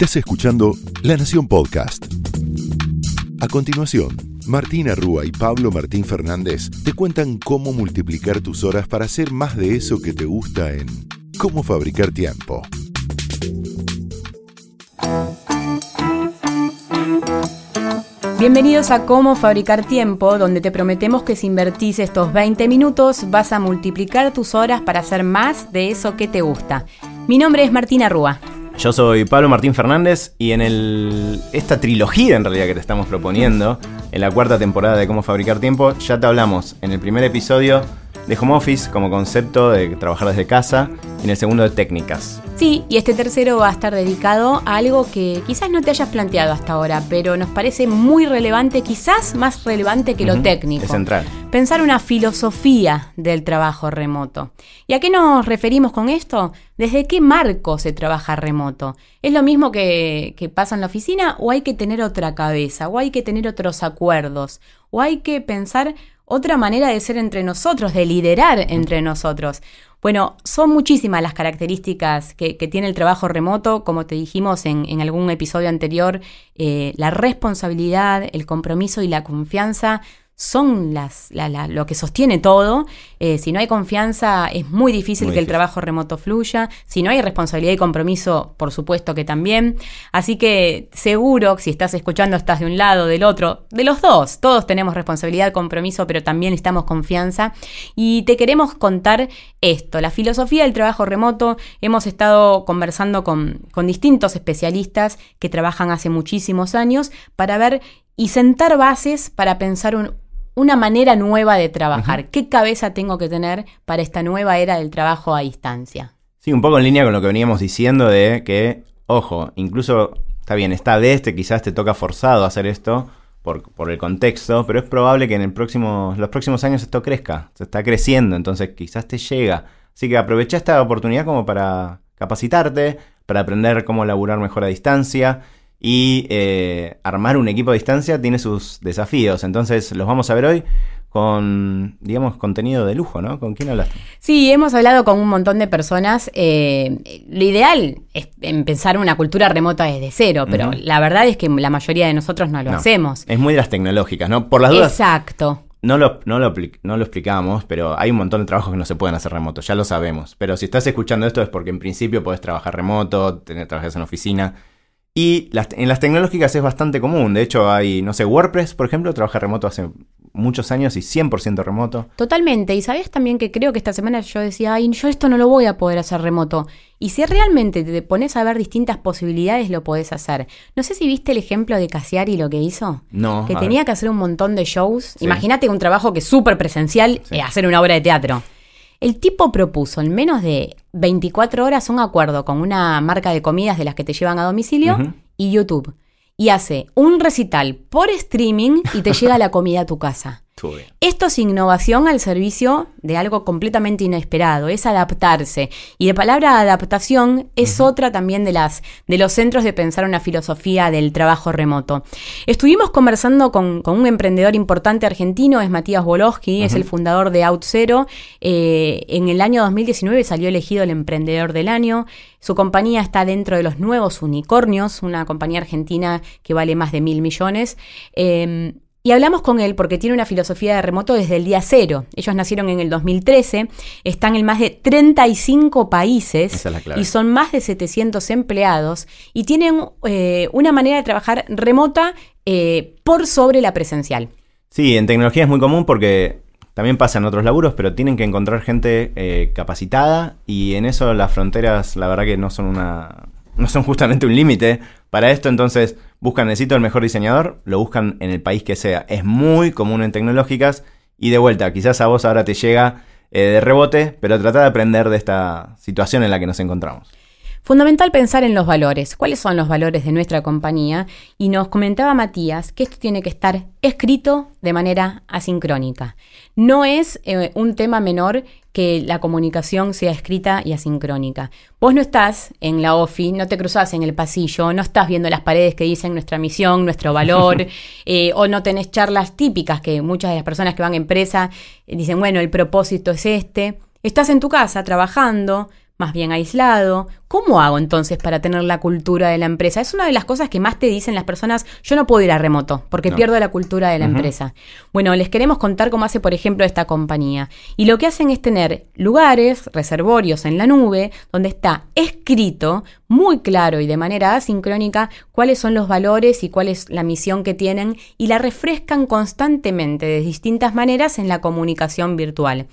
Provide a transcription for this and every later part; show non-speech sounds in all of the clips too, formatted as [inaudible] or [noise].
Estás escuchando La Nación Podcast. A continuación, Martina Rúa y Pablo Martín Fernández te cuentan cómo multiplicar tus horas para hacer más de eso que te gusta en Cómo fabricar tiempo. Bienvenidos a Cómo Fabricar Tiempo, donde te prometemos que si invertís estos 20 minutos vas a multiplicar tus horas para hacer más de eso que te gusta. Mi nombre es Martina Rúa. Yo soy Pablo Martín Fernández y en el, esta trilogía en realidad que te estamos proponiendo, en la cuarta temporada de Cómo Fabricar Tiempo, ya te hablamos en el primer episodio de home office como concepto de trabajar desde casa y en el segundo de técnicas. Sí, y este tercero va a estar dedicado a algo que quizás no te hayas planteado hasta ahora, pero nos parece muy relevante, quizás más relevante que lo técnico. Es central. Pensar una filosofía del trabajo remoto. ¿Y a qué nos referimos con esto? ¿Desde qué marco se trabaja remoto? ¿Es lo mismo que, que pasa en la oficina o hay que tener otra cabeza? ¿O hay que tener otros acuerdos? ¿O hay que pensar otra manera de ser entre nosotros, de liderar entre nosotros. Bueno, son muchísimas las características que, tiene el trabajo remoto, como te dijimos en, algún episodio anterior, eh, la responsabilidad, el compromiso y la confianza son las, lo que sostiene todo. Eh, si no hay confianza, es muy difícil que el trabajo remoto fluya. Si no hay responsabilidad y compromiso, por supuesto que también. Así que seguro, si estás escuchando, estás de un lado, del otro, de los dos. Todos tenemos responsabilidad, compromiso, pero también necesitamos confianza. Y te queremos contar esto, la filosofía del trabajo remoto. Hemos estado conversando con, con distintos especialistas que trabajan hace muchísimos años para ver y sentar bases para pensar un, una manera nueva de trabajar. ¿Qué cabeza tengo que tener para esta nueva era del trabajo a distancia? Sí, un poco en línea con lo que veníamos diciendo de que, ojo, incluso está bien, esta vez te, quizás te toca forzado hacer esto por, por el contexto, pero es probable que en el próximo, los próximos años esto crezca, se está creciendo, entonces quizás te llega. Así que aprovecha esta oportunidad como para capacitarte, para aprender cómo laburar mejor a distancia y eh, armar un equipo a distancia tiene sus desafíos. Entonces los vamos a ver hoy con, digamos, contenido de lujo, ¿no? ¿Con quién hablaste? Sí, hemos hablado con un montón de personas. Eh, lo ideal es empezar una cultura remota desde cero, pero la verdad es que la mayoría de nosotros no lo hacemos. Es muy de las tecnológicas, ¿no? Por las dudas. Exacto. No lo, no, lo, no lo explicamos, pero hay un montón de trabajos que no se pueden hacer remoto, ya lo sabemos. Pero si estás escuchando esto es porque en principio podés trabajar remoto, tener, trabajas en oficina. Y en las tecnológicas es bastante común. De hecho, hay, no sé, WordPress, por ejemplo, trabaja remoto hace muchos años y 100% remoto. Totalmente. Y sabes también que creo que esta semana yo decía, ay, yo esto no lo voy a poder hacer remoto. Y si realmente te pones a ver distintas posibilidades, lo podés hacer. No sé si viste el ejemplo de Casiari lo que hizo. No. Que tenía que hacer un montón de shows. Imagínate un trabajo que es súper presencial, eh, hacer una obra de teatro. El tipo propuso en menos de 24 horas un acuerdo con una marca de comidas de las que te llevan a domicilio y YouTube. Y hace un recital por streaming y te llega la comida a tu casa. Esto es innovación al servicio de algo completamente inesperado, es adaptarse. Y de palabra adaptación es otra también de las de los centros de pensar una filosofía del trabajo remoto. Estuvimos conversando con, un emprendedor importante argentino, es Matías Wolowski, es el fundador de OutZero. Eh, en el año 2019 salió elegido el emprendedor del año. Su compañía está dentro de los nuevos unicornios, una compañía argentina que vale más de mil millones. Em, y hablamos con él porque tiene una filosofía de remoto desde el día cero. Ellos nacieron en el 2013, están en más de 35 países y son más de 700 empleados y tienen eh, una manera de trabajar remota eh, por sobre la presencial. Sí, en tecnología es muy común porque también pasa en otros laburos, pero tienen que encontrar gente eh, capacitada y en eso las fronteras, la verdad que no son una, no son justamente un límite para esto, entonces buscan, necesito el mejor diseñador, lo buscan en el país que sea. Es muy común en tecnológicas y de vuelta, quizás a vos ahora te llega eh, de rebote, pero trata de aprender de esta situación en la que nos encontramos. Fundamental pensar en los valores. ¿Cuáles son los valores de nuestra compañía? Y nos comentaba Matías que esto tiene que estar escrito de manera asincrónica. No es eh, un tema menor que la comunicación sea escrita y asincrónica. Vos no estás en la OFI, no te cruzás en el pasillo, no estás viendo las paredes que dicen nuestra misión, nuestro valor, [laughs] eh, o no tenés charlas típicas que muchas de las personas que van a empresa eh, dicen, bueno, el propósito es este. Estás en tu casa trabajando, más bien aislado, ¿Cómo hago entonces para tener la cultura de la empresa? Es una de las cosas que más te dicen las personas, yo no puedo ir a remoto porque No. pierdo la cultura de la empresa. Bueno, les queremos contar cómo hace, por ejemplo, esta compañía. Y lo que hacen es tener lugares, reservorios en la nube, donde está escrito muy claro y de manera asincrónica cuáles son los valores y cuál es la misión que tienen y la refrescan constantemente de distintas maneras en la comunicación virtual.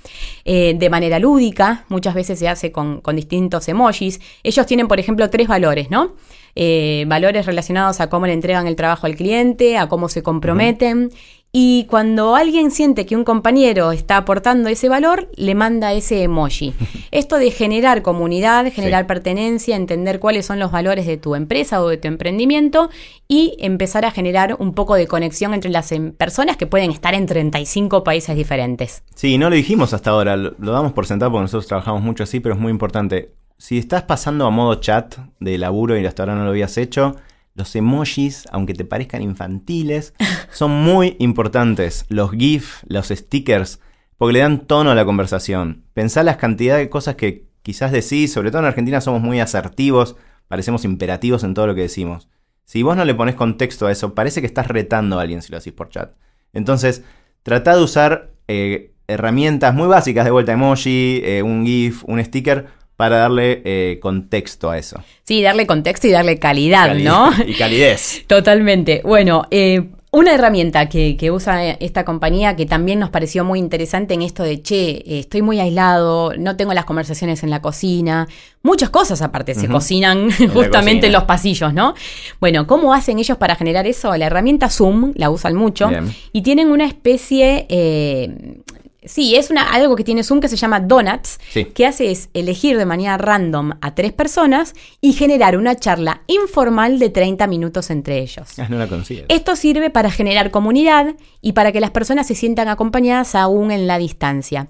Eh, de manera lúdica, muchas veces se hace con, con distintos emojis. Ellos tienen, por ejemplo, tres valores, ¿no? Eh, valores relacionados a cómo le entregan el trabajo al cliente, a cómo se comprometen. Y cuando alguien siente que un compañero está aportando ese valor, le manda ese emoji. [laughs] Esto de generar comunidad, generar Sí. pertenencia, entender cuáles son los valores de tu empresa o de tu emprendimiento y empezar a generar un poco de conexión entre las em- personas que pueden estar en 35 países diferentes. Sí, no lo dijimos hasta ahora, lo damos por sentado porque nosotros trabajamos mucho así, pero es muy importante. Si estás pasando a modo chat de laburo y hasta ahora no lo habías hecho, los emojis, aunque te parezcan infantiles, [laughs] son muy importantes. Los GIF, los stickers, porque le dan tono a la conversación. Pensá las cantidades de cosas que quizás decís, sobre todo en Argentina somos muy asertivos, parecemos imperativos en todo lo que decimos. Si vos no le pones contexto a eso, parece que estás retando a alguien si lo haces por chat. Entonces, trata de usar eh, herramientas muy básicas, de vuelta emoji, eh, un GIF, un sticker, para darle eh, contexto a eso. Sí, darle contexto y darle calidad, Cali- ¿no? [laughs] Y calidez. [laughs] Totalmente. Bueno, eh, una herramienta que, que usa esta compañía que también nos pareció muy interesante en esto de, che, eh, estoy muy aislado, no tengo las conversaciones en la cocina, muchas cosas aparte se cocinan [laughs] justamente en los pasillos, ¿no? Bueno, ¿cómo hacen ellos para generar eso? La herramienta Zoom la usan mucho Bien. y tienen una especie... eh, Sí, es una, algo que tiene Zoom que se llama Donuts, Sí. que hace es elegir de manera random a tres personas y generar una charla informal de 30 minutos entre ellos. Ah, no la. Esto sirve para generar comunidad y para que las personas se sientan acompañadas aún en la distancia.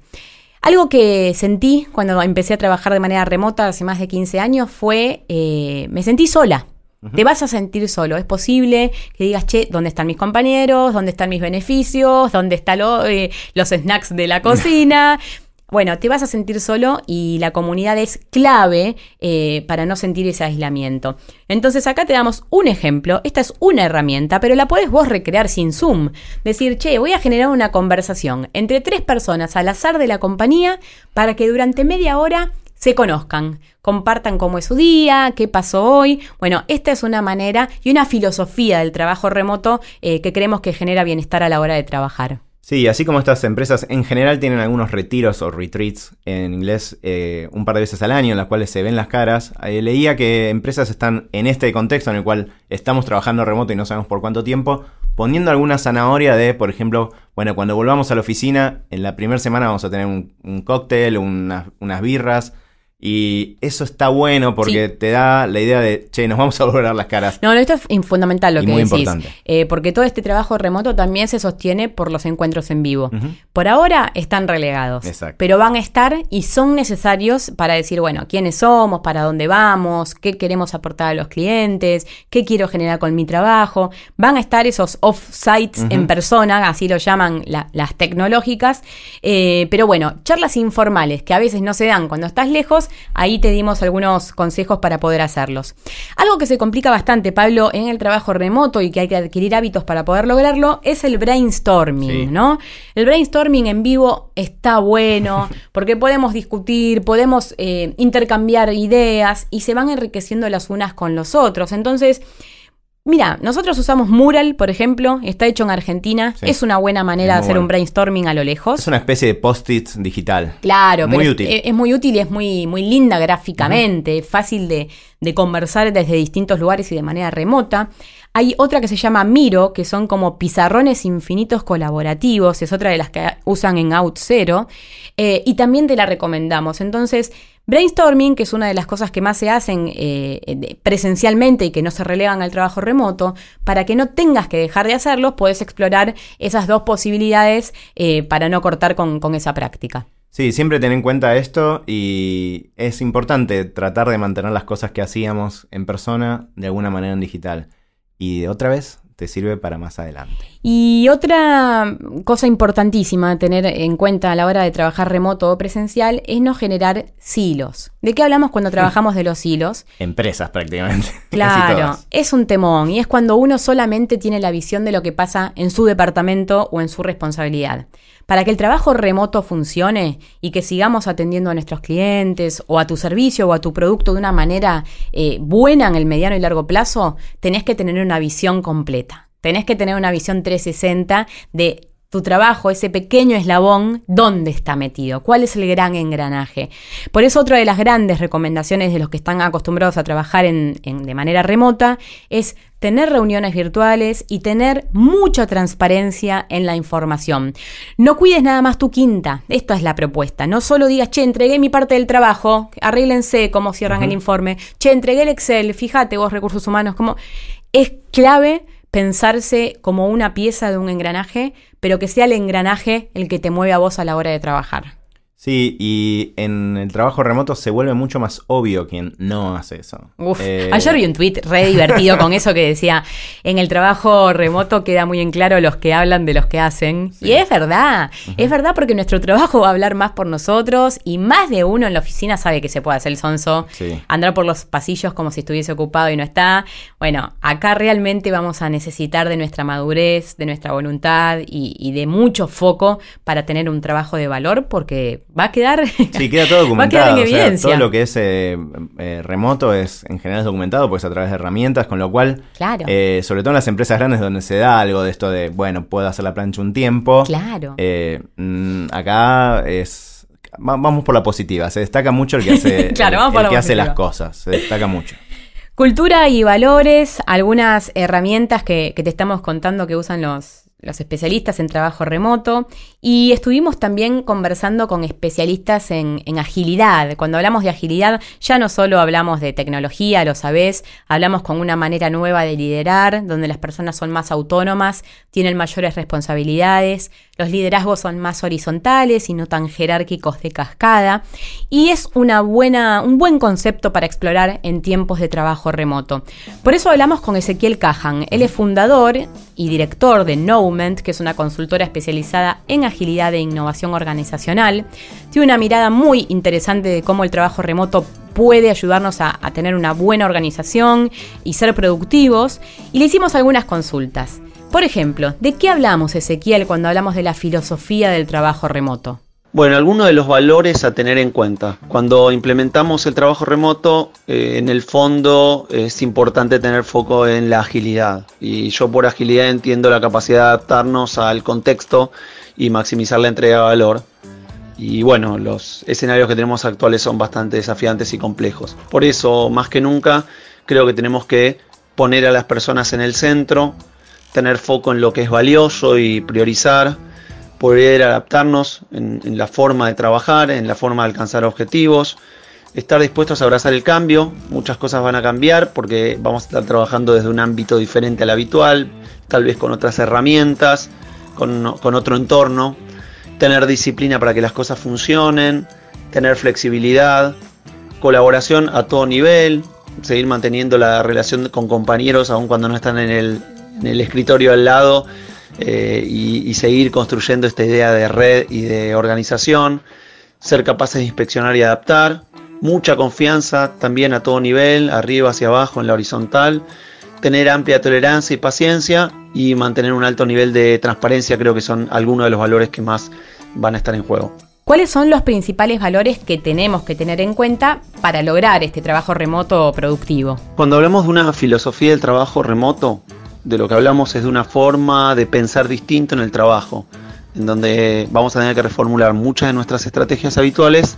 Algo que sentí cuando empecé a trabajar de manera remota hace más de 15 años fue, eh, me sentí sola. Te vas a sentir solo. Es posible que digas, che, ¿dónde están mis compañeros? ¿Dónde están mis beneficios? ¿Dónde están lo- eh, los snacks de la cocina? [laughs] Bueno, te vas a sentir solo y la comunidad es clave eh, para no sentir ese aislamiento. Entonces acá te damos un ejemplo. Esta es una herramienta, pero la puedes vos recrear sin Zoom. Decir, che, voy a generar una conversación entre tres personas al azar de la compañía para que durante media hora se conozcan, compartan cómo es su día, qué pasó hoy. Bueno, esta es una manera y una filosofía del trabajo remoto eh, que creemos que genera bienestar a la hora de trabajar. Sí, así como estas empresas en general tienen algunos retiros o retreats en inglés eh, un par de veces al año en las cuales se ven las caras, eh, leía que empresas están en este contexto en el cual estamos trabajando remoto y no sabemos por cuánto tiempo, poniendo alguna zanahoria de, por ejemplo, bueno, cuando volvamos a la oficina, en la primera semana vamos a tener un, un cóctel, unas, unas birras. Y eso está bueno porque te da la idea de, che, nos vamos a [laughs] volver las caras. No, esto es fundamental lo Y que muy decís. importante. Eh, porque todo este trabajo remoto también se sostiene por los encuentros en vivo. Por ahora están relegados. Exacto. Pero van a estar y son necesarios para decir, bueno, quiénes somos, para dónde vamos, qué queremos aportar a los clientes, qué quiero generar con mi trabajo. Van a estar esos off-sites en persona, así lo llaman la- las tecnológicas. Eh, pero bueno, charlas informales que a veces no se dan cuando estás lejos, ahí te dimos algunos consejos para poder hacerlos. Algo que se complica bastante, Pablo, en el trabajo remoto y que hay que adquirir hábitos para poder lograrlo es el brainstorming, Sí. ¿no? El brainstorming en vivo está bueno [laughs] porque podemos discutir, podemos eh, intercambiar ideas y se van enriqueciendo las unas con los otros. Entonces, Mira, nosotros usamos Mural, por ejemplo, está hecho en Argentina, Sí. es una buena manera de hacer un brainstorming a lo lejos. Es una especie de post-it digital. Claro, Muy pero es- útil. Es, es muy útil y es muy, muy linda gráficamente, es fácil de, de conversar desde distintos lugares y de manera remota. Hay otra que se llama Miro, que son como pizarrones infinitos colaborativos, es otra de las que usan en Out Zero, eh, y también te la recomendamos. Entonces, brainstorming, que es una de las cosas que más se hacen eh, presencialmente y que no se relegan al trabajo remoto, para que no tengas que dejar de hacerlos, puedes explorar esas dos posibilidades eh, para no cortar con- con esa práctica. Sí, siempre ten en cuenta esto y es importante tratar de mantener las cosas que hacíamos en persona de alguna manera en digital. Y otra vez, te sirve para más adelante. Y otra cosa importantísima a tener en cuenta a la hora de trabajar remoto o presencial es no generar silos. ¿De qué hablamos cuando [laughs] trabajamos de los silos? Empresas prácticamente. [laughs] Claro, es un temón y es cuando uno solamente tiene la visión de lo que pasa en su departamento o en su responsabilidad. Para que el trabajo remoto funcione y que sigamos atendiendo a nuestros clientes o a tu servicio o a tu producto de una manera eh, buena en el mediano y largo plazo, tenés que tener una visión completa. Tenés que tener una visión 360 de tu trabajo, ese pequeño eslabón, ¿dónde está metido? ¿Cuál es el gran engranaje? Por eso otra de las grandes recomendaciones de los que están acostumbrados a trabajar en, de manera remota es tener reuniones virtuales y tener mucha transparencia en la información. No cuides nada más tu quinta, esta es la propuesta. No solo digas, che, entregué mi parte del trabajo, arréglense cómo cierran el informe, che, entregué el Excel, fíjate vos recursos humanos, como es clave pensarse como una pieza de un engranaje, pero que sea el engranaje el que te mueve a vos a la hora de trabajar. Sí, y en el trabajo remoto se vuelve mucho más obvio quien no hace eso. Uf, eh, ayer vi un tweet re divertido con eso que decía, en el trabajo remoto queda muy en claro los que hablan de los que hacen. Y es verdad, es verdad porque nuestro trabajo va a hablar más por nosotros y más de uno en la oficina sabe que se puede hacer el sonso, andar por los pasillos como si estuviese ocupado y no está. Bueno, acá realmente vamos a necesitar de nuestra madurez, de nuestra voluntad y de mucho foco para tener un trabajo de valor porque va a quedar. Sí, queda todo [laughs] documentado. todo lo que es eh, eh, remoto es en general es documentado, pues a través de herramientas, con lo cual, claro. Eh, sobre todo en las empresas grandes donde se da algo de esto de, bueno, puedo hacer la plancha un tiempo. Claro. Mm, acá es. vamos por la positiva. Se destaca mucho el que hace, [laughs] el, que hace las cosas. Se destaca mucho. Cultura y valores, algunas herramientas que te estamos contando que usan los, los especialistas en trabajo remoto y estuvimos también conversando con especialistas en, agilidad. Cuando hablamos de agilidad ya no solo hablamos de tecnología, lo sabés, hablamos con una manera nueva de liderar, donde las personas son más autónomas, tienen mayores responsabilidades, los liderazgos son más horizontales y no tan jerárquicos de cascada y es una buena, un buen concepto para explorar en tiempos de trabajo remoto. Por eso hablamos con Ezequiel Cajan, él es fundador y director de No que es una consultora especializada en agilidad e innovación organizacional. Tiene una mirada muy interesante de cómo el trabajo remoto puede ayudarnos a, a tener una buena organización y ser productivos. Y le hicimos algunas consultas. Por ejemplo, ¿de qué hablamos, Ezequiel, cuando hablamos de la filosofía del trabajo remoto? Bueno, algunos de los valores a tener en cuenta. Cuando implementamos el trabajo remoto, eh, en el fondo es importante tener foco en la agilidad. Y yo por agilidad entiendo la capacidad de adaptarnos al contexto y maximizar la entrega de valor. Y bueno, los escenarios que tenemos actuales son bastante desafiantes y complejos. Por eso, más que nunca, creo que tenemos que poner a las personas en el centro, tener foco en lo que es valioso y priorizar poder adaptarnos en, la forma de trabajar, en la forma de alcanzar objetivos, estar dispuestos a abrazar el cambio, muchas cosas van a cambiar porque vamos a estar trabajando desde un ámbito diferente al habitual, tal vez con otras herramientas, con, otro entorno, tener disciplina para que las cosas funcionen, tener flexibilidad, colaboración a todo nivel, seguir manteniendo la relación con compañeros aun cuando no están en el, el escritorio al lado, eh, y, seguir construyendo esta idea de red y de organización, ser capaces de inspeccionar y adaptar, mucha confianza también a todo nivel, arriba hacia abajo en la horizontal, tener amplia tolerancia y paciencia y mantener un alto nivel de transparencia creo que son algunos de los valores que más van a estar en juego. ¿Cuáles son los principales valores que tenemos que tener en cuenta para lograr este trabajo remoto productivo? Cuando hablamos de una filosofía del trabajo remoto, de lo que hablamos es de una forma de pensar distinto en el trabajo, en donde vamos a tener que reformular muchas de nuestras estrategias habituales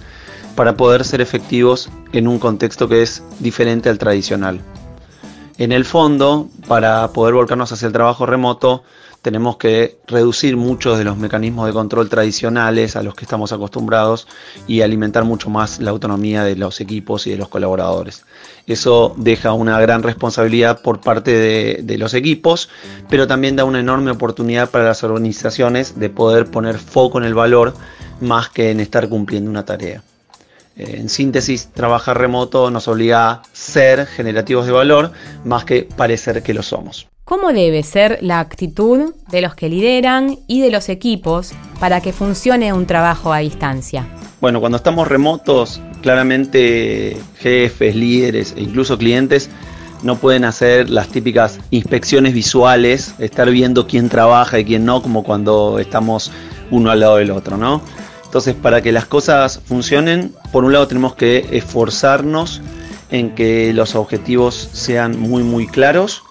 para poder ser efectivos en un contexto que es diferente al tradicional. En el fondo, para poder volcarnos hacia el trabajo remoto, tenemos que reducir muchos de los mecanismos de control tradicionales a los que estamos acostumbrados y alimentar mucho más la autonomía de los equipos y de los colaboradores. Eso deja una gran responsabilidad por parte de, los equipos, pero también da una enorme oportunidad para las organizaciones de poder poner foco en el valor más que en estar cumpliendo una tarea. Eh, en síntesis, trabajar remoto nos obliga a ser generativos de valor más que parecer que lo somos. ¿Cómo debe ser la actitud de los que lideran y de los equipos para que funcione un trabajo a distancia? Bueno, cuando estamos remotos, claramente jefes, líderes e incluso clientes no pueden hacer las típicas inspecciones visuales, estar viendo quién trabaja y quién no, como cuando estamos uno al lado del otro, ¿no? Entonces, para que las cosas funcionen, por un lado tenemos que esforzarnos en que los objetivos sean muy muy claros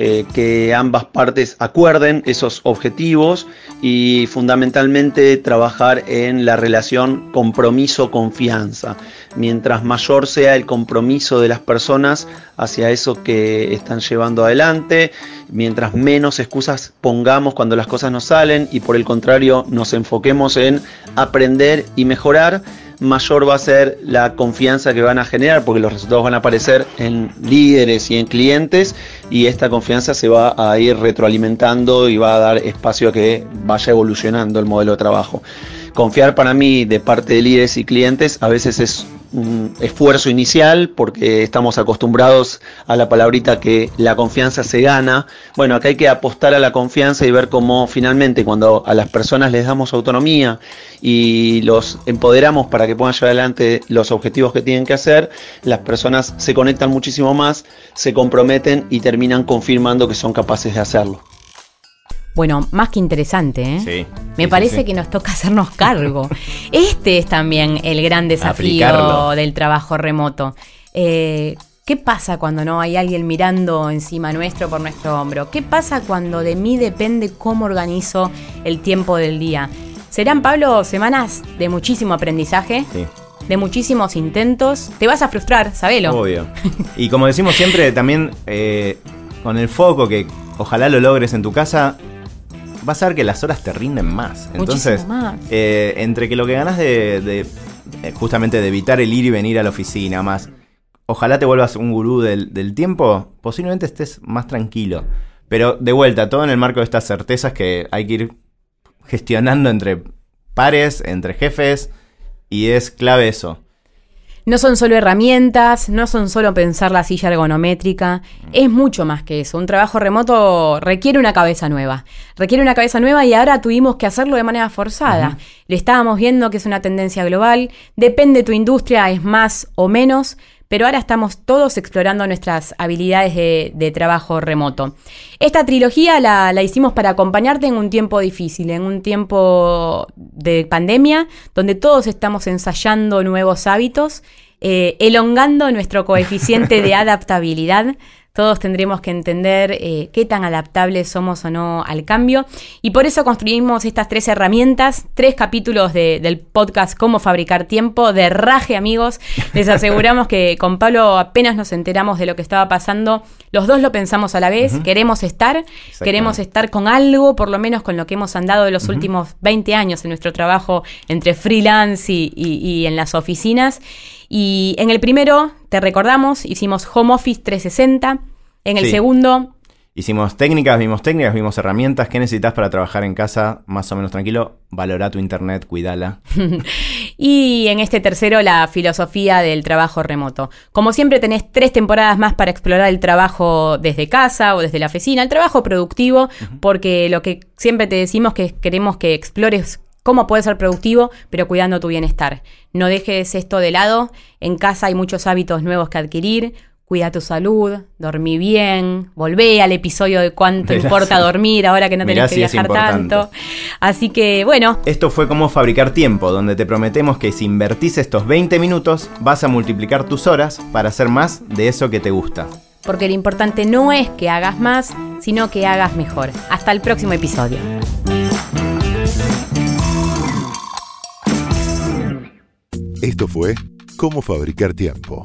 eh, que ambas partes acuerden esos objetivos y fundamentalmente trabajar en la relación compromiso-confianza. Mientras mayor sea el compromiso de las personas hacia eso que están llevando adelante, mientras menos excusas pongamos cuando las cosas no salen y por el contrario nos enfoquemos en aprender y mejorar, mayor va a ser la confianza que van a generar, porque los resultados van a aparecer en líderes y en clientes, y esta confianza se va a ir retroalimentando y va a dar espacio a que vaya evolucionando el modelo de trabajo. Confiar para mí de parte de líderes y clientes a veces es un esfuerzo inicial porque estamos acostumbrados a la palabrita que la confianza se gana. Bueno, acá hay que apostar a la confianza y ver cómo finalmente cuando a las personas les damos autonomía y los empoderamos para que puedan llevar adelante los objetivos que tienen que hacer, las personas se conectan muchísimo más, se comprometen y terminan confirmando que son capaces de hacerlo. Bueno, más que interesante, ¿eh? Sí. Me Sí, parece sí, que nos toca hacernos cargo. [laughs] Este es también el gran desafío Aplicarlo. del trabajo remoto. Eh, ¿Qué pasa cuando no hay alguien mirando encima nuestro por nuestro hombro? ¿Qué pasa cuando de mí depende cómo organizo el tiempo del día? Serán, Pablo, semanas de muchísimo aprendizaje, Sí. de muchísimos intentos. Te vas a frustrar, sabelo. Obvio. [laughs] Y como decimos siempre, también eh, con el foco que ojalá lo logres en tu casa, vas a ver que las horas te rinden más. Entonces, más. eh, entre que lo que ganas de, de, eh, justamente de evitar el ir y venir a la oficina, más ojalá te vuelvas un gurú del, del tiempo, posiblemente estés más tranquilo. Pero de vuelta, todo en el marco de estas certezas que hay que ir gestionando entre pares, entre jefes, y es clave eso. No son solo herramientas, no son solo pensar la silla ergonométrica, es mucho más que eso. Un trabajo remoto requiere una cabeza nueva. Requiere una cabeza nueva y ahora tuvimos que hacerlo de manera forzada. Lo estábamos viendo que es una tendencia global, depende de tu industria, es más o menos, pero ahora estamos todos explorando nuestras habilidades de, de trabajo remoto. Esta trilogía la, la hicimos para acompañarte en un tiempo difícil, en un tiempo de pandemia, donde todos estamos ensayando nuevos hábitos, eh, elongando nuestro coeficiente de [laughs] adaptabilidad. Todos tendremos que entender eh, qué tan adaptables somos o no al cambio. Y por eso construimos estas tres herramientas, tres capítulos de- del podcast Cómo fabricar tiempo, de raje amigos. Les [laughs] aseguramos que con Pablo apenas nos enteramos de lo que estaba pasando, los dos lo pensamos a la vez, queremos estar, queremos estar con algo, por lo menos con lo que hemos andado de los últimos 20 años en nuestro trabajo entre freelance y, y- y en las oficinas. Y en el primero, te recordamos, hicimos Home Office 360. En el Sí. segundo, Hicimos técnicas, vimos técnicas, vimos herramientas. ¿Qué necesitas para trabajar en casa más o menos tranquilo? Valora tu internet, cuídala. [laughs] Y en este tercero, la filosofía del trabajo remoto. Como siempre, tenés tres temporadas más para explorar el trabajo desde casa o desde la oficina, el trabajo productivo, porque lo que siempre te decimos que queremos que explores cómo puedes ser productivo, pero cuidando tu bienestar. No dejes esto de lado. En casa hay muchos hábitos nuevos que adquirir. Cuida tu salud, dormí bien, volvé al episodio de cuánto [laughs] Mirá importa si- dormir ahora que no mirá tenés que si viajar tanto. Así que, bueno, Esto fue como fabricar tiempo, donde te prometemos que si invertís estos 20 minutos, vas a multiplicar tus horas para hacer más de eso que te gusta. porque lo importante no es que hagas más, sino que hagas mejor. Hasta el próximo episodio. Esto fue Cómo fabricar tiempo,